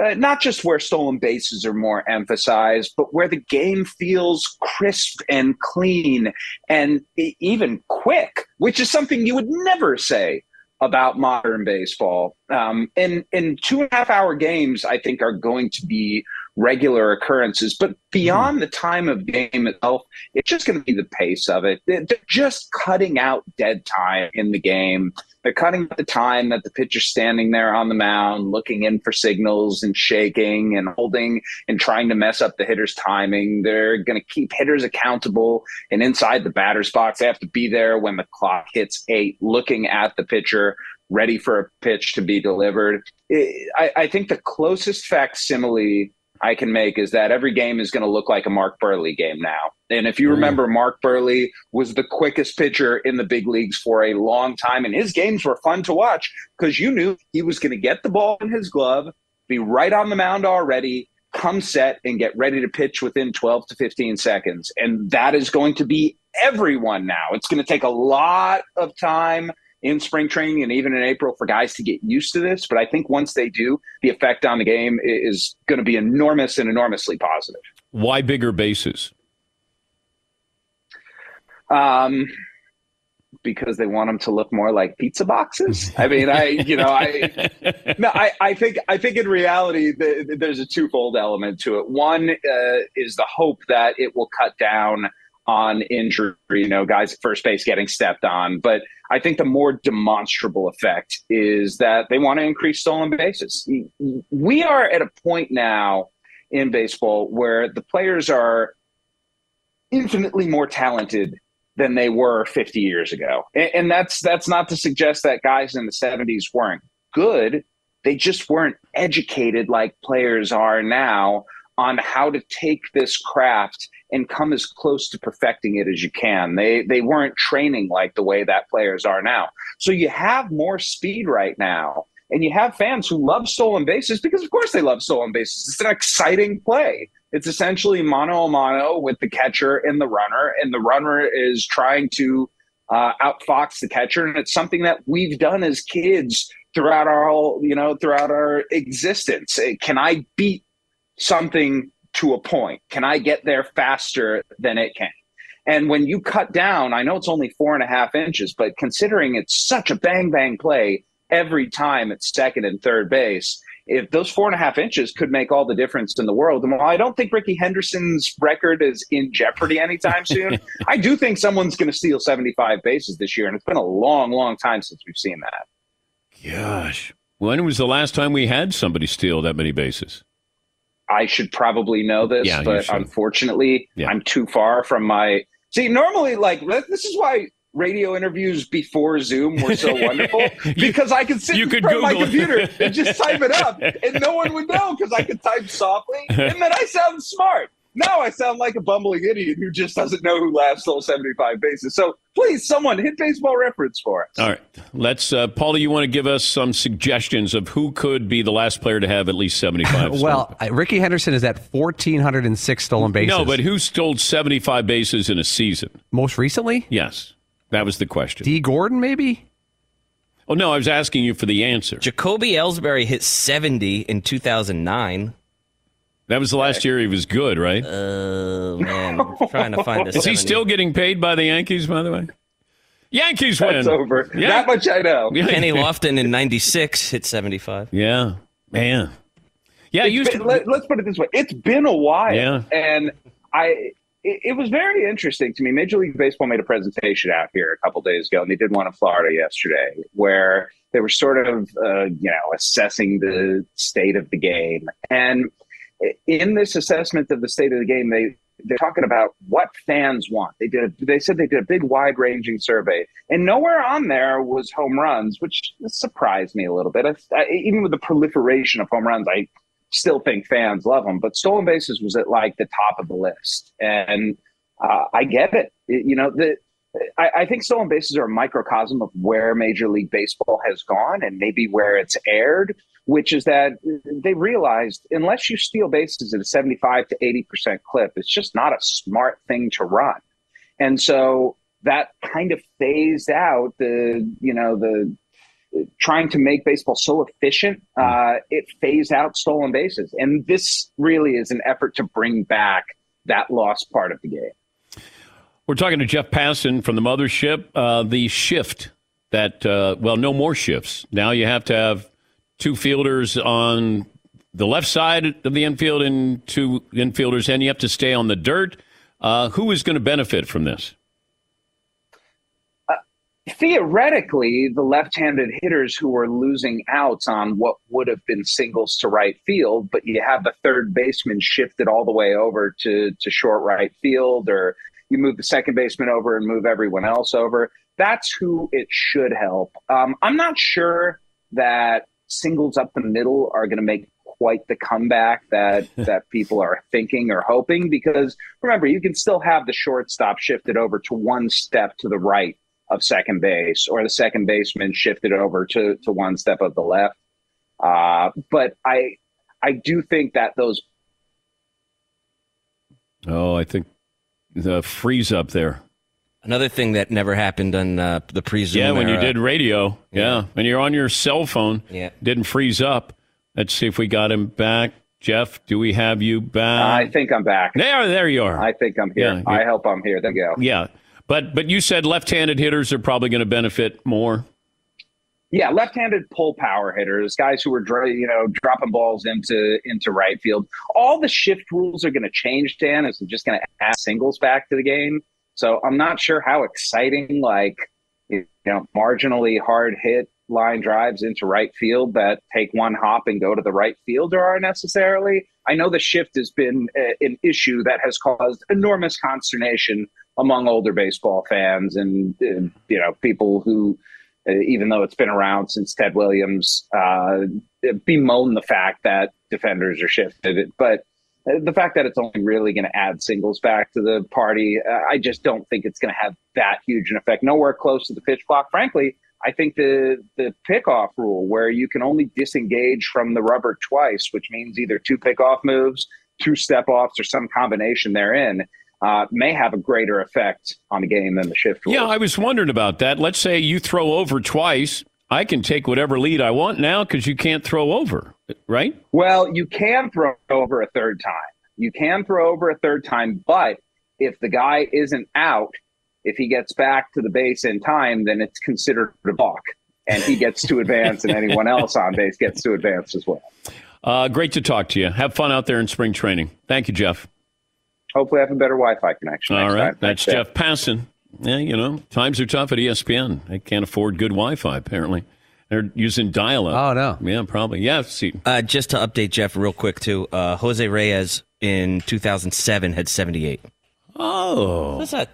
Uh, not just where stolen bases are more emphasized, but where the game feels crisp and clean and even quick, which is something you would never say about modern baseball. Um, and, and two and a half hour games, I think, are going to be regular occurrences. But beyond mm-hmm. the time of game itself, it's just going to be the pace of it. They're just cutting out dead time in the game. They're cutting out the time that the pitcher's standing there on the mound, looking in for signals and shaking and holding and trying to mess up the hitter's timing. They're going to keep hitters accountable and inside the batter's box. They have to be there when the clock hits eight, looking at the pitcher, ready for a pitch to be delivered. I, I think the closest facsimile I can make is that every game is going to look like a Mark Buehrle game now. And if you remember, Mark Buehrle was the quickest pitcher in the big leagues for a long time, and his games were fun to watch because you knew he was going to get the ball in his glove, be right on the mound already, come set, and get ready to pitch within 12 to 15 seconds. And that is going to be everyone now. It's going to take a lot of time in spring training and even in April for guys to get used to this. But I think once they do, the effect on the game is going to be enormous and enormously positive. Why bigger bases? Um, because they want them to look more like pizza boxes. I mean, I, you know, I, no, I, I think, I think in reality, the, there's a twofold element to it. One uh, is the hope that it will cut down on injury, you know, guys at first base getting stepped on. But I think the more demonstrable effect is that they want to increase stolen bases. We are at a point now in baseball where the players are infinitely more talented than they were 50 years ago. And, and that's that's not to suggest that guys in the 70s weren't good. They just weren't educated like players are now on how to take this craft and come as close to perfecting it as you can. They they weren't training like the way that players are now. So you have more speed right now. And you have fans who love stolen bases because, of course, they love stolen bases. It's an exciting play. It's essentially mano a mano with the catcher and the runner, and the runner is trying to uh, outfox the catcher. And it's something that we've done as kids throughout our whole, you know, throughout our existence. Can I beat something to a point? Can I get there faster than it can? And when you cut down, I know it's only four and a half inches, but considering it's such a bang bang play every time at second and third base, if those four and a half inches could make all the difference in the world. And while I don't think Rickey Henderson's record is in jeopardy anytime soon, I do think someone's going to steal 75 bases this year. And it's been a long, long time since we've seen that. Gosh. When was the last time we had somebody steal that many bases? I should probably know this, Yeah, but unfortunately, I'm too far from my. See, normally, like this is why radio interviews before Zoom were so wonderful because I could sit you in could front of my computer and just type it up, and no one would know because I could type softly, and then I sound smart. Now I sound like a bumbling idiot who just doesn't know who last stole seventy-five bases. So please, someone hit baseball reference for us. All right. Let's, uh, Paulie, you want to give us some suggestions of who could be the last player to have at least 75? well, I- Rickey Henderson is at 1,406 stolen bases. no, but who stole 75 bases in a season? Most recently? Yes. That was the question. Dee Gordon, maybe? Oh, no, I was asking you for the answer. Jacoby Ellsbury hit 70 in 2009. That was the last year he was good, right? Oh, man. I'm trying to find this. Is he still getting paid by the Yankees, by the way? Yankees That's win. over. Yeah. That much I know. Kenny Lofton in 96 hit 75. Yeah. Man. Yeah, It's you used been- to- let, us put it this way: it's been a while, Yeah. and I. It, it was very interesting to me. Major League Baseball made a presentation out here a couple days ago, and they did one in Florida yesterday, where they were sort of, uh, you know, assessing the state of the game. And in this assessment of the state of the game, they they're talking about what fans want. They did. A, they said they did a big, wide-ranging survey, and nowhere on there was home runs, which surprised me a little bit. I, I, even with the proliferation of home runs, I still think fans love them. But stolen bases was at like the top of the list, and uh, I get it. It- You know, the I, I think stolen bases are a microcosm of where Major League Baseball has gone, and maybe where it's erred. Which is that they realized unless you steal bases at a seventy-five to eighty percent clip, it's just not a smart thing to run. And so that kind of phased out the, you know, the trying to make baseball so efficient, uh, it phased out stolen bases. And this really is an effort to bring back that lost part of the game. We're talking to Jeff Passan from the mothership. Uh, the shift that, uh, well, no more shifts. Now you have to have two fielders on the left side of the infield and two infielders, and you have to stay on the dirt. Uh, who is going to benefit from this? theoretically, the left-handed hitters who are losing outs on what would have been singles to right field, but you have the third baseman shifted all the way over to to short right field, or you move the second baseman over and move everyone else over. That's who it should help. Um, I'm not sure that singles up the middle are going to make quite the comeback that that people are thinking or hoping because remember you can still have the shortstop shifted over to one step to the right of second base or the second baseman shifted over to to one step of the left uh, but i i do think that those Oh, I think the freeze up there. Another thing that never happened on uh, the pre-Zoom Yeah, when you did radio. Yeah. When you're on your cell phone, Yeah. didn't freeze up. Let's see if we got him back. Jeff, do we have you back? i think i'm back there there you are. i think i'm here Yeah, i hope i'm here there you go Yeah, but but you said left-handed hitters are probably going to benefit more. Yeah, left-handed pull power hitters, guys who are you know dropping balls into into right field. All the shift rules are going to change. Dan is it just going to add singles back to the game. So I'm not sure how exciting like you know marginally hard hit line drives into right field that take one hop and go to the right fielder are necessarily. I know the shift has been uh, an issue that has caused enormous consternation among older baseball fans and uh, you know people who uh, even though it's been around since Ted Williams, uh, bemoan the fact that defenders are shifted. But the fact that it's only really going to add singles back to the party, uh, I just don't think it's going to have that huge an effect. Nowhere close to the pitch clock. Frankly, I think the the pickoff rule, where you can only disengage from the rubber twice, which means either two pickoff moves, two step offs, or some combination therein, uh, may have a greater effect on the game than the shift rule. Yeah, I was wondering about that. Let's say you throw over twice. I can take whatever lead I want now because you can't throw over, right? Well, you can throw over a third time. You can throw over a third time, but if the guy isn't out, if he gets back to the base in time, then it's considered a balk. and he gets to advance, and anyone else on base gets to advance as well. Uh, great to talk to you. Have fun out there in spring training. Thank you, Jeff. Hopefully, I have a better Wi-Fi connection. All right, time. that's Thanks, Jeff Passan. Yeah, you know, times are tough at ESPN. They can't afford good Wi-Fi. Apparently, they're using dial-up. Oh no. Yeah, probably. Yeah. See, Uh, just to update Jeff real quick too. Uh, Jose Reyes in 2007 had 78. Oh, That's not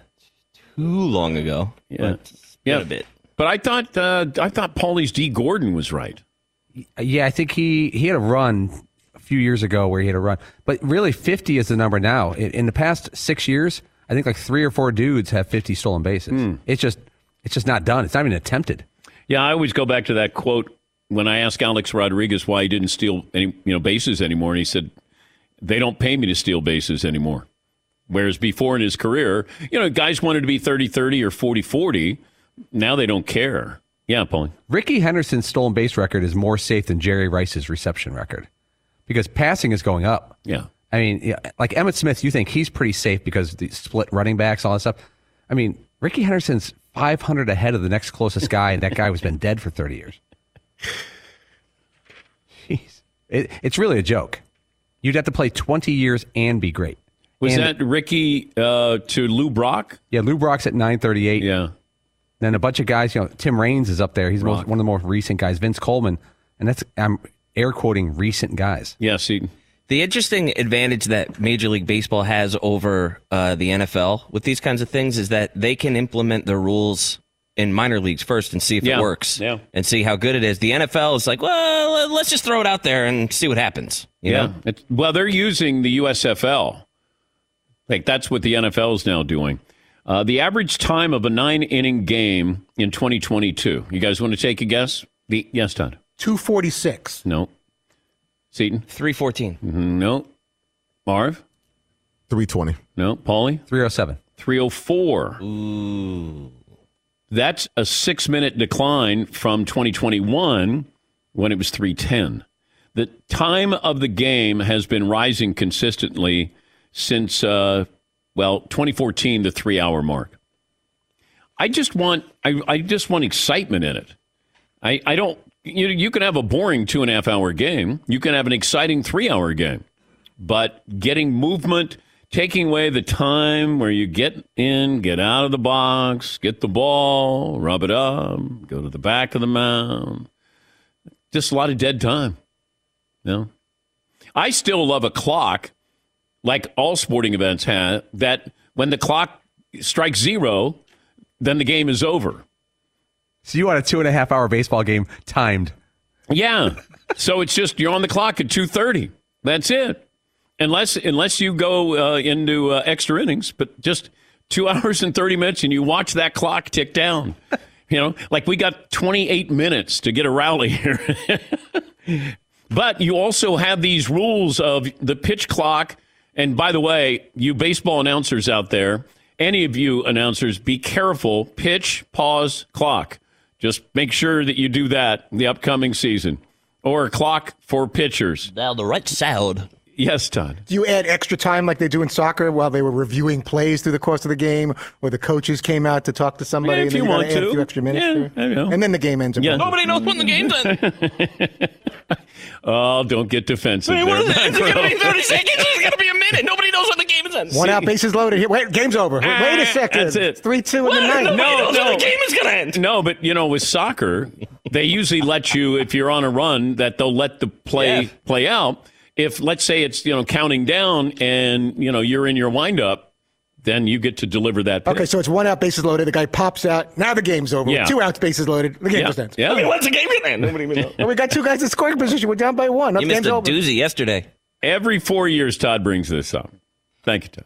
too long ago. Yeah. but Yeah. a bit. but I thought uh, I thought Paulie's Dee Gordon was right. Yeah, I think he he had a run a few years ago where he had a run, but really 50 is the number now. In, in the past six years, I think like three or four dudes have 50 stolen bases. It's just it's just not done. It's not even attempted. Yeah, I always go back to that quote when I asked Alex Rodriguez why he didn't steal any you know bases anymore, and he said, "They don't pay me to steal bases anymore." Whereas before in his career, you know, guys wanted to be 30-30 or 40-40. Now they don't care. Yeah, Paulie. Rickey Henderson's stolen base record is more safe than Jerry Rice's reception record because passing is going up. Yeah. I mean, like Emmitt Smith, you think he's pretty safe because the split running backs, all that stuff. I mean, Rickey Henderson's 500 ahead of the next closest guy, and that guy was been dead for 30 years. Jeez. It, it's really a joke. You'd have to play 20 years and be great. Was And- that Rickey uh, to Lou Brock? Yeah, Lou Brock's at 938. Yeah. Then a bunch of guys, you know, Tim Raines is up there. He's most, one of the more recent guys. Vince Coleman. And that's, I'm air quoting recent guys. Yeah, see. The interesting advantage that Major League Baseball has over uh, the NFL with these kinds of things is that they can implement the rules in minor leagues first and see if Yeah, it works yeah. and see how good it is. The NFL is like, well, let's just throw it out there and see what happens. You yeah. know? It's, well, they're using the USFL. Like that's what the NFL is now doing. Uh, the average time of a nine inning game in 2022. You guys want to take a guess? The, yes, Todd. 246. No. Seton? 314. No. Marv? 320. No. Paulie? 307. 304. Ooh. That's a six minute decline from 2021 when it was 310. The time of the game has been rising consistently since, uh, well, 2014, the three hour mark. I just want, I, I just want excitement in it. I, I don't, you, you can have a boring two and a half hour game. You can have an exciting three hour game but getting movement, taking away the time where you get in, get out of the box, get the ball, rub it up, go to the back of the mound. Just a lot of dead time. You know? I still love a clock, like all sporting events have, that when the clock strikes zero, then the game is over. So you want a two and a half hour baseball game timed. Yeah. so it's just you're on the clock at 2:30. That's it. Unless unless you go uh, into uh, extra innings, but just 2 hours and 30 minutes and you watch that clock tick down. You know, like we got 28 minutes to get a rally here. but you also have these rules of the pitch clock and by the way, you baseball announcers out there, any of you announcers, be careful. Pitch, pause, clock. Just make sure that you do that the upcoming season. Or a clock for pitchers. Now the right sound. Yes, Todd. Do you add extra time like they do in soccer while they were reviewing plays through the course of the game, or the coaches came out to talk to somebody Yeah, and if then you gotta want add to. a few extra minutes? Yeah, there? And then the game ends. Yeah. Nobody knows when the game's in. Oh, don't get defensive Wait, what there. is it? It's going to be 30 seconds. It's going to be a minute. Nobody knows when the game is in. One out, bases loaded. Here, wait, game's over. Wait, wait a Ah, second. that's it. It's three two in the What? ninth. Nobody No, knows no. when the game is going to end. No, but you know, with soccer, they usually let you if you're on a run that they'll let the play Yeah. play out. If let's say it's you know counting down and you know you're in your windup, then you get to deliver that. Pitch. Okay, so it's one out, bases loaded. The guy pops out. Now the game's over. Yeah. Two outs, bases loaded. The game yeah, just ends. yeah. I mean, when's the game going to end? Nobody even knows. And we got two guys in scoring position. We're down by one. You the missed game's a over. doozy yesterday. Every four years, Todd brings this up. Thank you, Todd.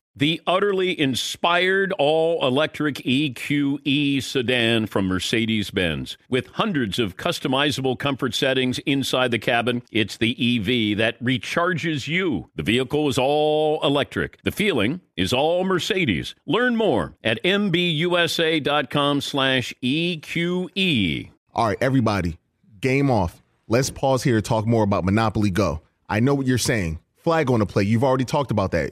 The utterly inspired all electric EQE sedan from Mercedes Benz. With hundreds of customizable comfort settings inside the cabin, it's the EV that recharges you. The vehicle is all electric. The feeling is all Mercedes. Learn more at mbusa.com slash EQE. All right, everybody, game off. Let's pause here to talk more about Monopoly Go. I know what you're saying. Flag on the play. You've already talked about that.